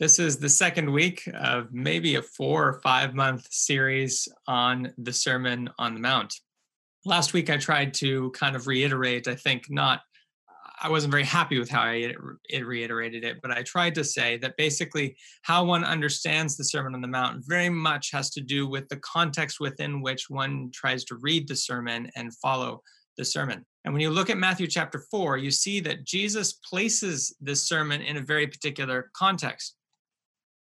This is the second week of maybe a four or five month series on the Sermon on the Mount. Last week, I tried to kind of reiterate, I think, not, I wasn't very happy with how I it reiterated it, but I tried to say that basically how one understands the Sermon on the Mount very much has to do with the context within which one tries to read the sermon and follow the sermon. And when you look at Matthew chapter 4, you see that Jesus places this sermon in a very particular context.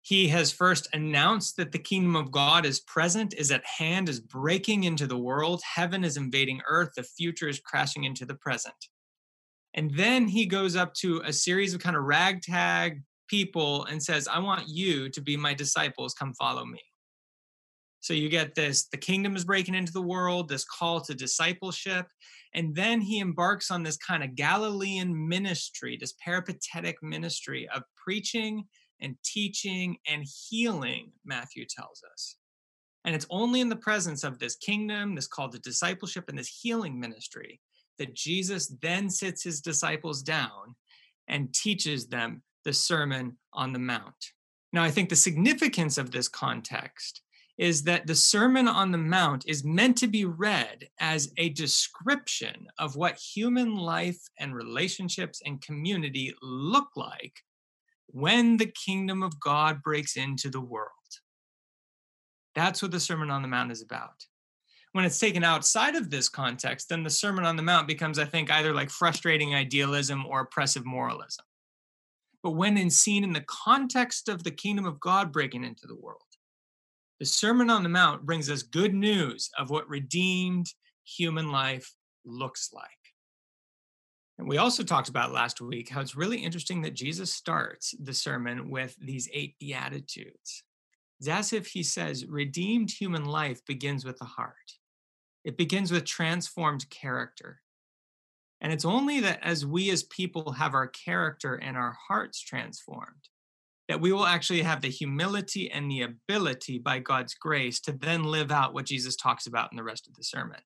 He has first announced that the kingdom of God is present, is at hand, is breaking into the world. Heaven is invading earth. The future is crashing into the present. And then he goes up to a series of kind of ragtag people and says, I want you to be my disciples. Come follow me. So you get this the kingdom is breaking into the world, this call to discipleship. And then he embarks on this kind of Galilean ministry, this peripatetic ministry of preaching and teaching and healing, Matthew tells us. And it's only in the presence of this kingdom, this call to discipleship, and this healing ministry that Jesus then sits his disciples down and teaches them the Sermon on the Mount. Now, I think the significance of this context is that the Sermon on the Mount is meant to be read as a description of what human life and relationships and community look like when the kingdom of God breaks into the world. That's what the Sermon on the Mount is about. When it's taken outside of this context, then the Sermon on the Mount becomes, I think, either like frustrating idealism or oppressive moralism. But when in seen in the context of the kingdom of God breaking into the world, the Sermon on the Mount brings us good news of what redeemed human life looks like. And we also talked about last week how it's really interesting that Jesus starts the sermon with these eight Beatitudes. It's as if he says, redeemed human life begins with the heart, it begins with transformed character. And it's only that as we as people have our character and our hearts transformed, that we will actually have the humility and the ability by God's grace to then live out what Jesus talks about in the rest of the sermon.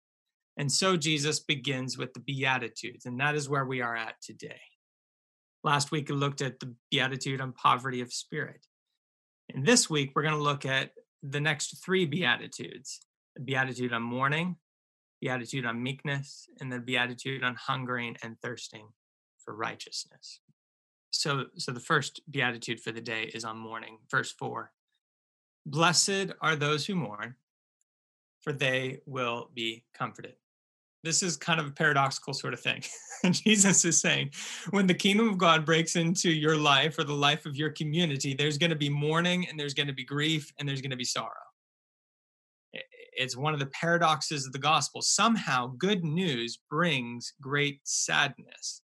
And so Jesus begins with the Beatitudes, and that is where we are at today. Last week, we looked at the Beatitude on poverty of spirit. And this week, we're going to look at the next three Beatitudes the Beatitude on mourning, Beatitude on meekness, and the Beatitude on hungering and thirsting for righteousness. So, so the first Beatitude for the day is on mourning, verse 4. Blessed are those who mourn, for they will be comforted this is kind of a paradoxical sort of thing. Jesus is saying, when the kingdom of God breaks into your life or the life of your community, there's going to be mourning and there's going to be grief and there's going to be sorrow. It's one of the paradoxes of the gospel. Somehow, good news brings great sadness.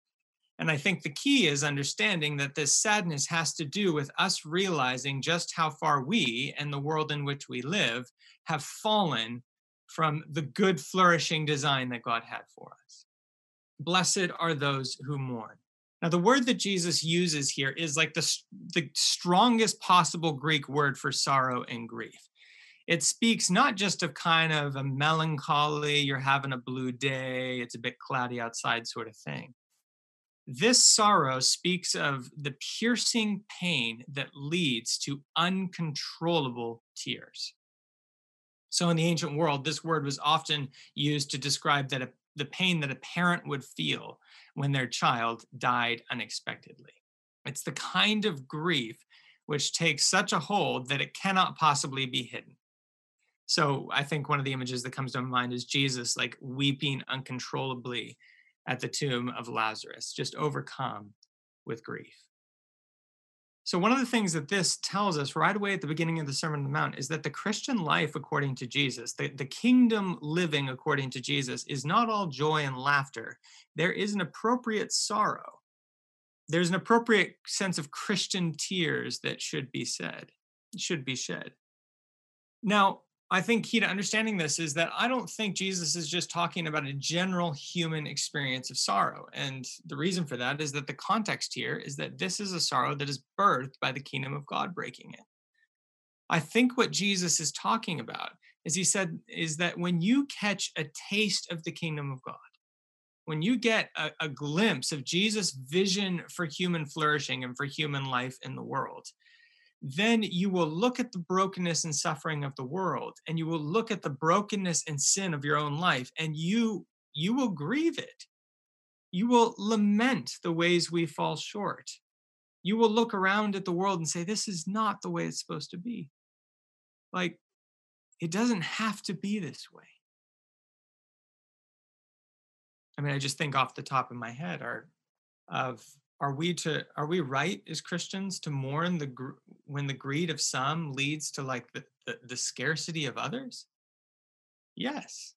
And I think the key is understanding that this sadness has to do with us realizing just how far we and the world in which we live have fallen from the good, flourishing design that God had for us. Blessed are those who mourn. Now, the word that Jesus uses here is like the, the strongest possible Greek word for sorrow and grief. It speaks not just of kind of a melancholy, you're having a blue day, it's a bit cloudy outside sort of thing. This sorrow speaks of the piercing pain that leads to uncontrollable tears. So in the ancient world, this word was often used to describe that a, the pain that a parent would feel when their child died unexpectedly. It's the kind of grief which takes such a hold that it cannot possibly be hidden. So I think one of the images that comes to mind is Jesus like weeping uncontrollably at the tomb of Lazarus, just overcome with grief. So, one of the things that this tells us right away at the beginning of the Sermon on the Mount is that the Christian life, according to Jesus, the, the kingdom living according to Jesus, is not all joy and laughter. There is an appropriate sorrow. There's an appropriate sense of Christian tears that should be said, should be shed. Now, I think key to understanding this is that I don't think Jesus is just talking about a general human experience of sorrow. And the reason for that is that the context here is that this is a sorrow that is birthed by the kingdom of God breaking in. I think what Jesus is talking about is he said, is that when you catch a taste of the kingdom of God, when you get a, a glimpse of Jesus' vision for human flourishing and for human life in the world, then you will look at the brokenness and suffering of the world and you will look at the brokenness and sin of your own life and you you will grieve it. You will lament the ways we fall short. You will look around at the world and say this is not the way it's supposed to be. Like it doesn't have to be this way. I mean i just think off the top of my head are of are we to are we right as christians to mourn the when the greed of some leads to like the, the, the scarcity of others? Yes.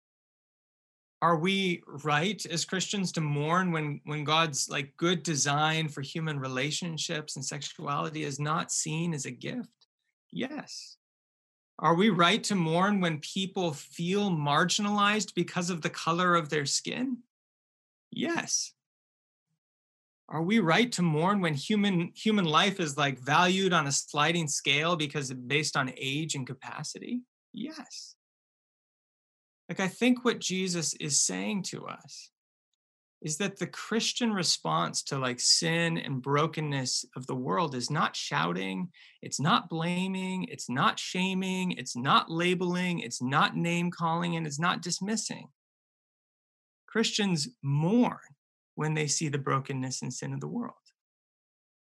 Are we right as christians to mourn when when god's like good design for human relationships and sexuality is not seen as a gift? Yes. Are we right to mourn when people feel marginalized because of the color of their skin? Yes are we right to mourn when human human life is like valued on a sliding scale because based on age and capacity? Yes. Like i think what jesus is saying to us is that the christian response to like sin and brokenness of the world is not shouting it's not blaming it's not shaming it's not labeling it's not name calling and it's not dismissing. Christians mourn when they see the brokenness and sin of the world.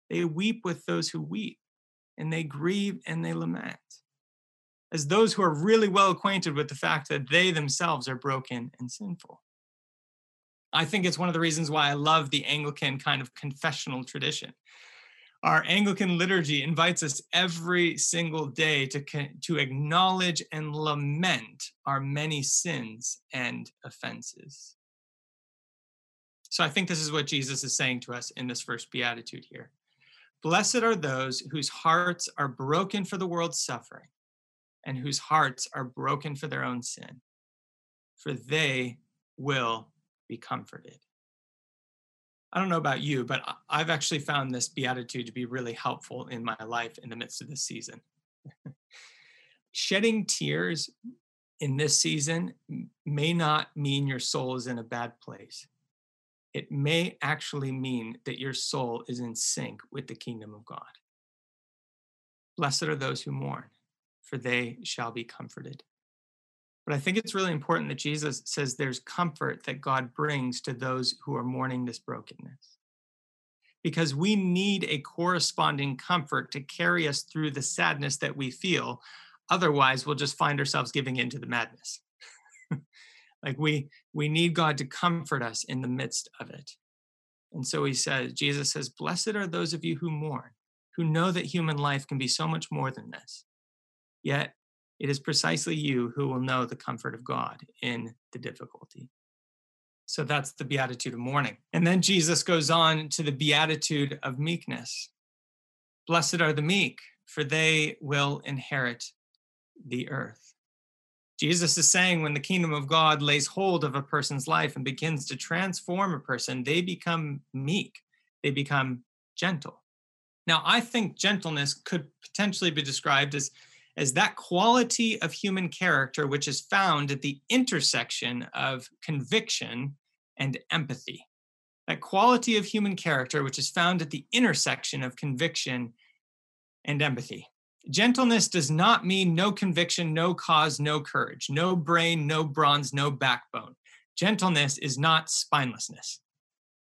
They weep with those who weep, and they grieve and they lament, as those who are really well acquainted with the fact that they themselves are broken and sinful. I think it's one of the reasons why I love the Anglican kind of confessional tradition. Our Anglican liturgy invites us every single day to, to acknowledge and lament our many sins and offenses. So I think this is what Jesus is saying to us in this first beatitude here. Blessed are those whose hearts are broken for the world's suffering and whose hearts are broken for their own sin, for they will be comforted. I don't know about you, but I've actually found this beatitude to be really helpful in my life in the midst of this season. Shedding tears in this season may not mean your soul is in a bad place it may actually mean that your soul is in sync with the kingdom of God. Blessed are those who mourn, for they shall be comforted. But I think it's really important that Jesus says there's comfort that God brings to those who are mourning this brokenness. Because we need a corresponding comfort to carry us through the sadness that we feel. Otherwise, we'll just find ourselves giving in to the madness. Like we we need God to comfort us in the midst of it. And so he says, Jesus says, Blessed are those of you who mourn, who know that human life can be so much more than this. Yet it is precisely you who will know the comfort of God in the difficulty. So that's the beatitude of mourning. And then Jesus goes on to the beatitude of meekness. Blessed are the meek, for they will inherit the earth. Jesus is saying when the kingdom of God lays hold of a person's life and begins to transform a person, they become meek, they become gentle. Now, I think gentleness could potentially be described as, as that quality of human character which is found at the intersection of conviction and empathy. That quality of human character which is found at the intersection of conviction and empathy. Gentleness does not mean no conviction, no cause, no courage, no brain, no bronze, no backbone. Gentleness is not spinelessness.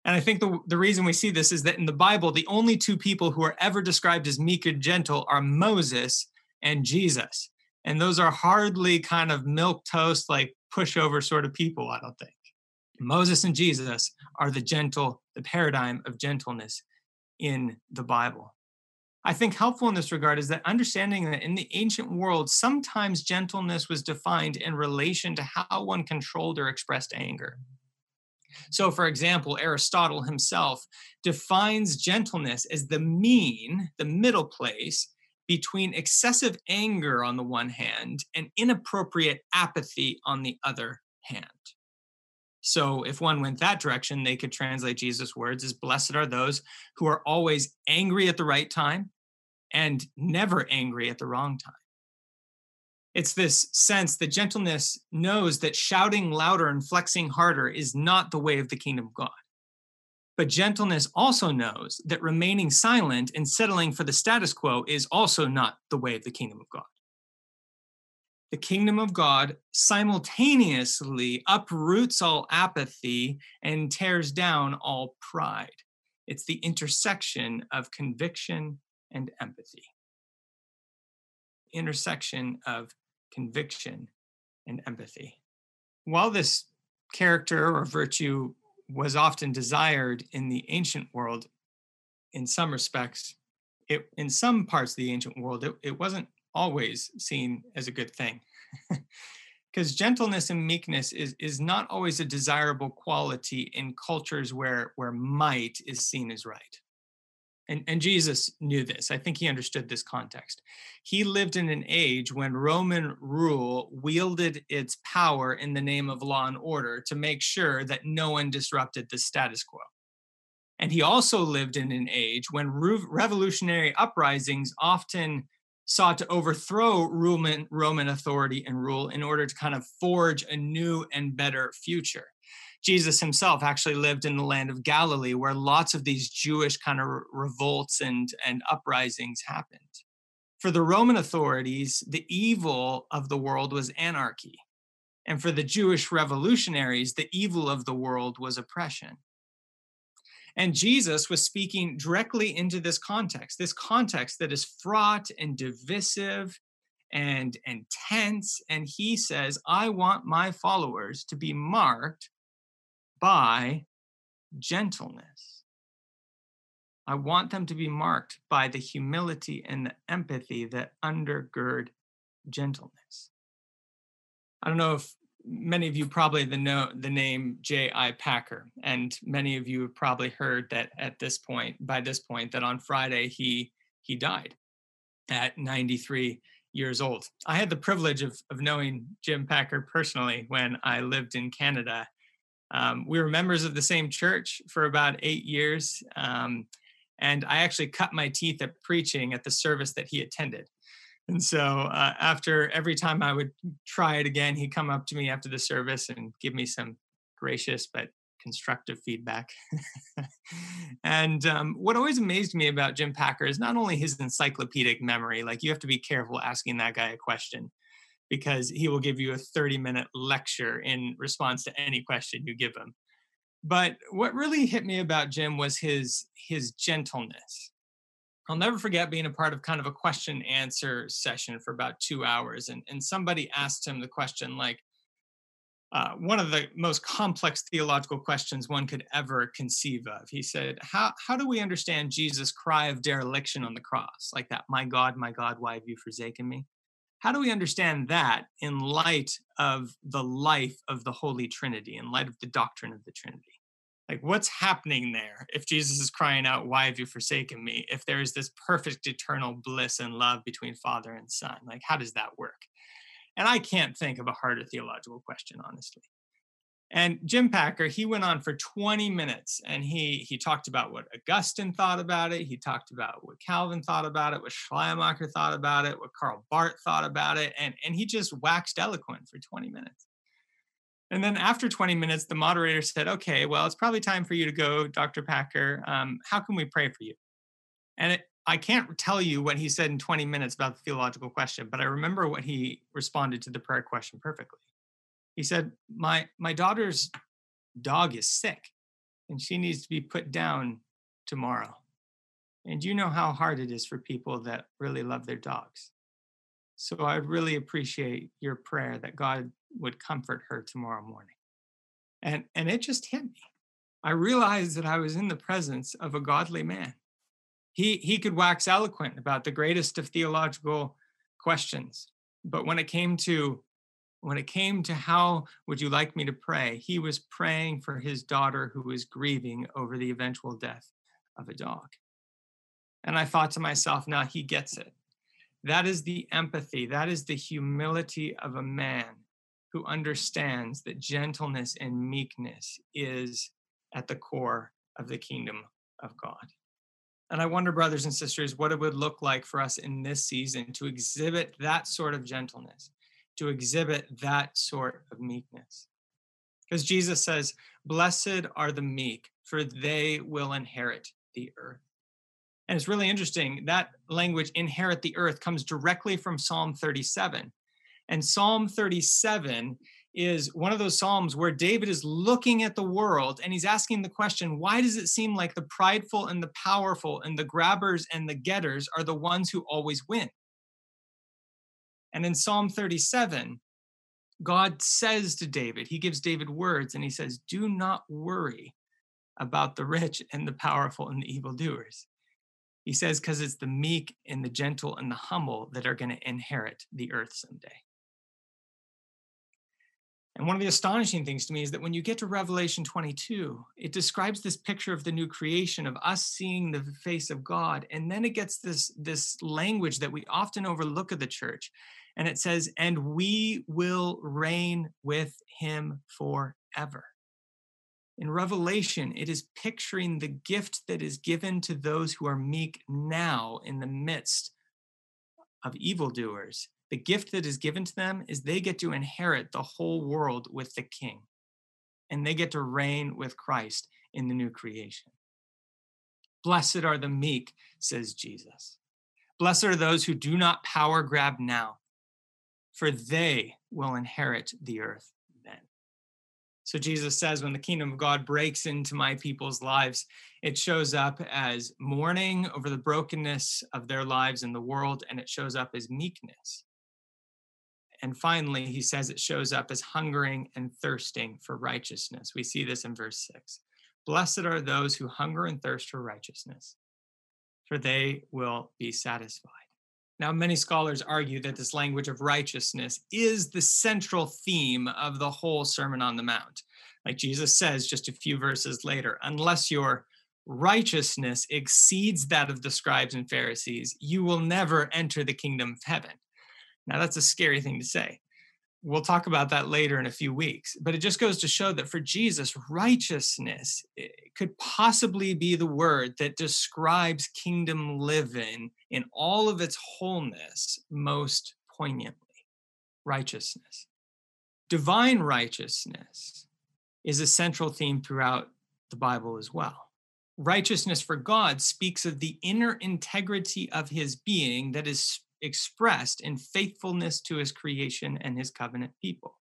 And I think the, the reason we see this is that in the Bible, the only two people who are ever described as meek and gentle are Moses and Jesus. And those are hardly kind of milk toast, like pushover sort of people, I don't think. Moses and Jesus are the gentle, the paradigm of gentleness in the Bible. I think helpful in this regard is that understanding that in the ancient world, sometimes gentleness was defined in relation to how one controlled or expressed anger. So, for example, Aristotle himself defines gentleness as the mean, the middle place between excessive anger on the one hand and inappropriate apathy on the other hand. So, if one went that direction, they could translate Jesus' words as Blessed are those who are always angry at the right time and never angry at the wrong time. It's this sense that gentleness knows that shouting louder and flexing harder is not the way of the kingdom of God. But gentleness also knows that remaining silent and settling for the status quo is also not the way of the kingdom of God. The kingdom of God simultaneously uproots all apathy and tears down all pride. It's the intersection of conviction and empathy. Intersection of conviction and empathy. While this character or virtue was often desired in the ancient world, in some respects, it in some parts of the ancient world, it, it wasn't always seen as a good thing. Because gentleness and meekness is, is not always a desirable quality in cultures where, where might is seen as right. And, and Jesus knew this. I think he understood this context. He lived in an age when Roman rule wielded its power in the name of law and order to make sure that no one disrupted the status quo. And he also lived in an age when revolutionary uprisings often sought to overthrow Roman, Roman authority and rule in order to kind of forge a new and better future. Jesus himself actually lived in the land of Galilee where lots of these Jewish kind of revolts and, and uprisings happened. For the Roman authorities, the evil of the world was anarchy. And for the Jewish revolutionaries, the evil of the world was oppression. And Jesus was speaking directly into this context, this context that is fraught and divisive and, and tense. And he says, I want my followers to be marked by gentleness. I want them to be marked by the humility and the empathy that undergird gentleness. I don't know if many of you probably know the name J.I. Packer, and many of you have probably heard that at this point, by this point, that on Friday he he died at 93 years old. I had the privilege of of knowing Jim Packer personally when I lived in Canada um, we were members of the same church for about eight years. Um, and I actually cut my teeth at preaching at the service that he attended. And so uh, after every time I would try it again, he'd come up to me after the service and give me some gracious but constructive feedback. and um, what always amazed me about Jim Packer is not only his encyclopedic memory, like you have to be careful asking that guy a question, because he will give you a 30 minute lecture in response to any question you give him. But what really hit me about Jim was his his gentleness. I'll never forget being a part of kind of a question answer session for about two hours, and, and somebody asked him the question like, uh, one of the most complex theological questions one could ever conceive of. He said, how, how do we understand Jesus' cry of dereliction on the cross? Like that, my God, my God, why have you forsaken me? How do we understand that in light of the life of the Holy Trinity, in light of the doctrine of the Trinity? Like, what's happening there if Jesus is crying out, Why have you forsaken me? If there is this perfect eternal bliss and love between Father and Son, like, how does that work? And I can't think of a harder theological question, honestly. And Jim Packer, he went on for 20 minutes and he he talked about what Augustine thought about it. He talked about what Calvin thought about it, what Schleiermacher thought about it, what Karl Barth thought about it, and, and he just waxed eloquent for 20 minutes. And then after 20 minutes, the moderator said, okay, well, it's probably time for you to go, Dr. Packer. Um, how can we pray for you? And it, I can't tell you what he said in 20 minutes about the theological question, but I remember what he responded to the prayer question perfectly he said my my daughter's dog is sick and she needs to be put down tomorrow. And you know how hard it is for people that really love their dogs. So i really appreciate your prayer that god would comfort her tomorrow morning. And and it just hit me. I realized that i was in the presence of a godly man. He he could wax eloquent about the greatest of theological questions but when it came to when it came to how would you like me to pray, he was praying for his daughter who was grieving over the eventual death of a dog. And I thought to myself, now he gets it. That is the empathy, that is the humility of a man who understands that gentleness and meekness is at the core of the kingdom of God. And I wonder, brothers and sisters, what it would look like for us in this season to exhibit that sort of gentleness to exhibit that sort of meekness. Because Jesus says, Blessed are the meek, for they will inherit the earth. And it's really interesting. That language, inherit the earth, comes directly from Psalm 37. And Psalm 37 is one of those Psalms where David is looking at the world and he's asking the question why does it seem like the prideful and the powerful and the grabbers and the getters are the ones who always win? And in Psalm 37, God says to David, he gives David words and he says, Do not worry about the rich and the powerful and the evildoers. He says, because it's the meek and the gentle and the humble that are going to inherit the earth someday. And one of the astonishing things to me is that when you get to Revelation 22, it describes this picture of the new creation, of us seeing the face of God. And then it gets this, this language that we often overlook of the church. And it says, and we will reign with him forever. In Revelation, it is picturing the gift that is given to those who are meek now in the midst of evildoers the gift that is given to them is they get to inherit the whole world with the king and they get to reign with Christ in the new creation. Blessed are the meek, says Jesus. Blessed are those who do not power grab now, for they will inherit the earth then. So Jesus says, when the kingdom of God breaks into my people's lives, it shows up as mourning over the brokenness of their lives in the world, and it shows up as meekness. And finally, he says it shows up as hungering and thirsting for righteousness. We see this in verse 6. Blessed are those who hunger and thirst for righteousness, for they will be satisfied. Now, many scholars argue that this language of righteousness is the central theme of the whole Sermon on the Mount. Like Jesus says just a few verses later, unless your righteousness exceeds that of the scribes and Pharisees, you will never enter the kingdom of heaven. Now, that's a scary thing to say. We'll talk about that later in a few weeks. But it just goes to show that for Jesus, righteousness eh, could possibly be the word that describes kingdom living in all of its wholeness most poignantly righteousness. Divine righteousness is a central theme throughout the Bible as well. Righteousness for God speaks of the inner integrity of his being that is expressed in faithfulness to his creation and his covenant people.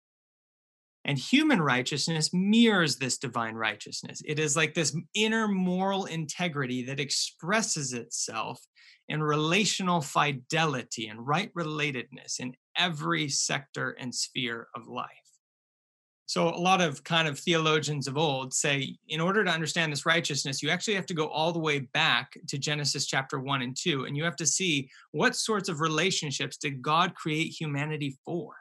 And human righteousness mirrors this divine righteousness. It is like this inner moral integrity that expresses itself in relational fidelity and right relatedness in every sector and sphere of life. So, a lot of kind of theologians of old say in order to understand this righteousness, you actually have to go all the way back to Genesis chapter one and two, and you have to see what sorts of relationships did God create humanity for?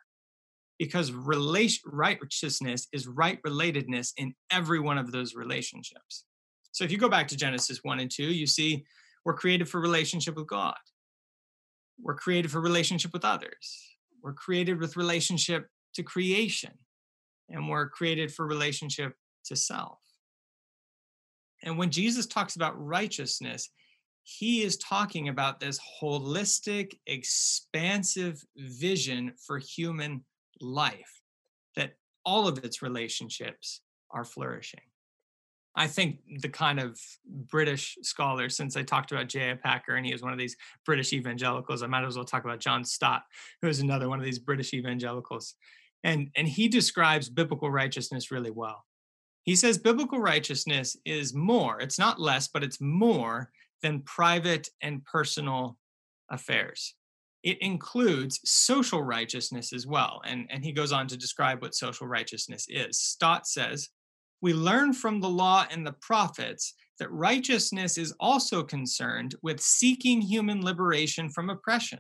Because righteousness is right relatedness in every one of those relationships. So, if you go back to Genesis one and two, you see we're created for relationship with God, we're created for relationship with others, we're created with relationship to creation and we're created for relationship to self. And when Jesus talks about righteousness, he is talking about this holistic, expansive vision for human life, that all of its relationships are flourishing. I think the kind of British scholar, since I talked about J.I. Packer and he is one of these British evangelicals, I might as well talk about John Stott, who is another one of these British evangelicals and and he describes biblical righteousness really well. He says biblical righteousness is more it's not less but it's more than private and personal affairs. It includes social righteousness as well and and he goes on to describe what social righteousness is. Stott says we learn from the law and the prophets that righteousness is also concerned with seeking human liberation from oppression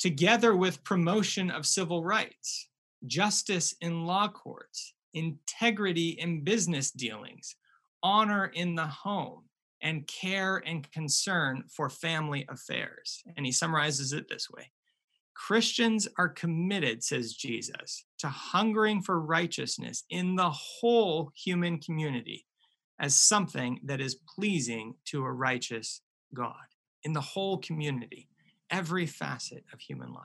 together with promotion of civil rights, justice in law courts, integrity in business dealings, honor in the home, and care and concern for family affairs. And he summarizes it this way Christians are committed, says Jesus, to hungering for righteousness in the whole human community as something that is pleasing to a righteous God, in the whole community every facet of human life.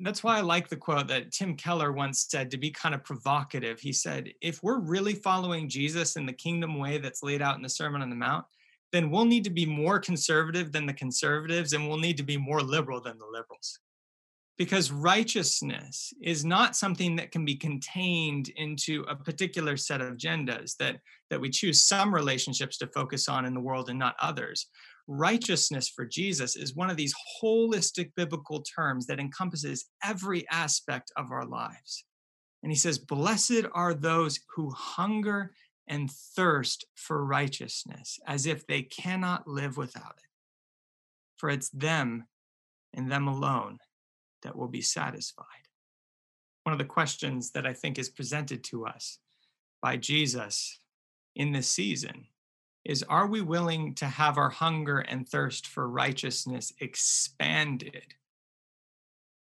that's why I like the quote that Tim Keller once said to be kind of provocative. He said, if we're really following Jesus in the kingdom way that's laid out in the Sermon on the Mount, then we'll need to be more conservative than the conservatives and we'll need to be more liberal than the liberals. Because righteousness is not something that can be contained into a particular set of agendas that, that we choose some relationships to focus on in the world and not others righteousness for Jesus is one of these holistic biblical terms that encompasses every aspect of our lives. And he says, Blessed are those who hunger and thirst for righteousness, as if they cannot live without it. For it's them and them alone that will be satisfied. One of the questions that I think is presented to us by Jesus in this season is are we willing to have our hunger and thirst for righteousness expanded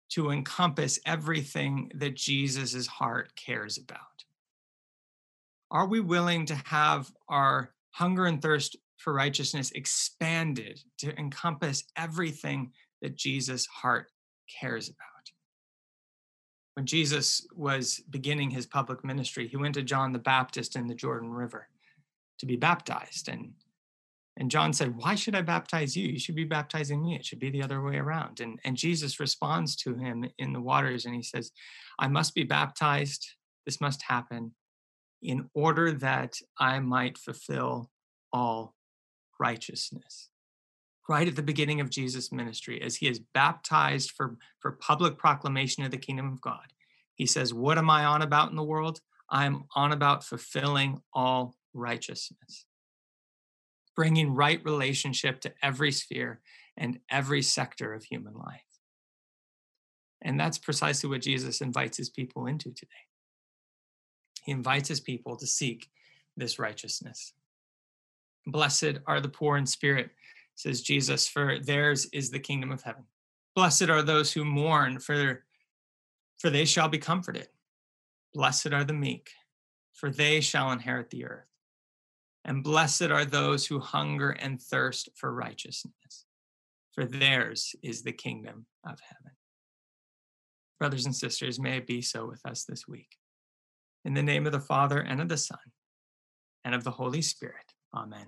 to encompass everything that Jesus' heart cares about? Are we willing to have our hunger and thirst for righteousness expanded to encompass everything that Jesus' heart cares about? When Jesus was beginning his public ministry, he went to John the Baptist in the Jordan River to be baptized. And and John said, Why should I baptize you? You should be baptizing me. It should be the other way around. And, and Jesus responds to him in the waters and he says, I must be baptized. This must happen in order that I might fulfill all righteousness. Right at the beginning of Jesus' ministry, as he is baptized for, for public proclamation of the kingdom of God, he says, What am I on about in the world? I'm on about fulfilling all righteousness, bringing right relationship to every sphere and every sector of human life. And that's precisely what Jesus invites his people into today. He invites his people to seek this righteousness. Blessed are the poor in spirit, says Jesus, for theirs is the kingdom of heaven. Blessed are those who mourn, for, for they shall be comforted. Blessed are the meek, for they shall inherit the earth. And blessed are those who hunger and thirst for righteousness, for theirs is the kingdom of heaven. Brothers and sisters, may it be so with us this week. In the name of the Father, and of the Son, and of the Holy Spirit. Amen.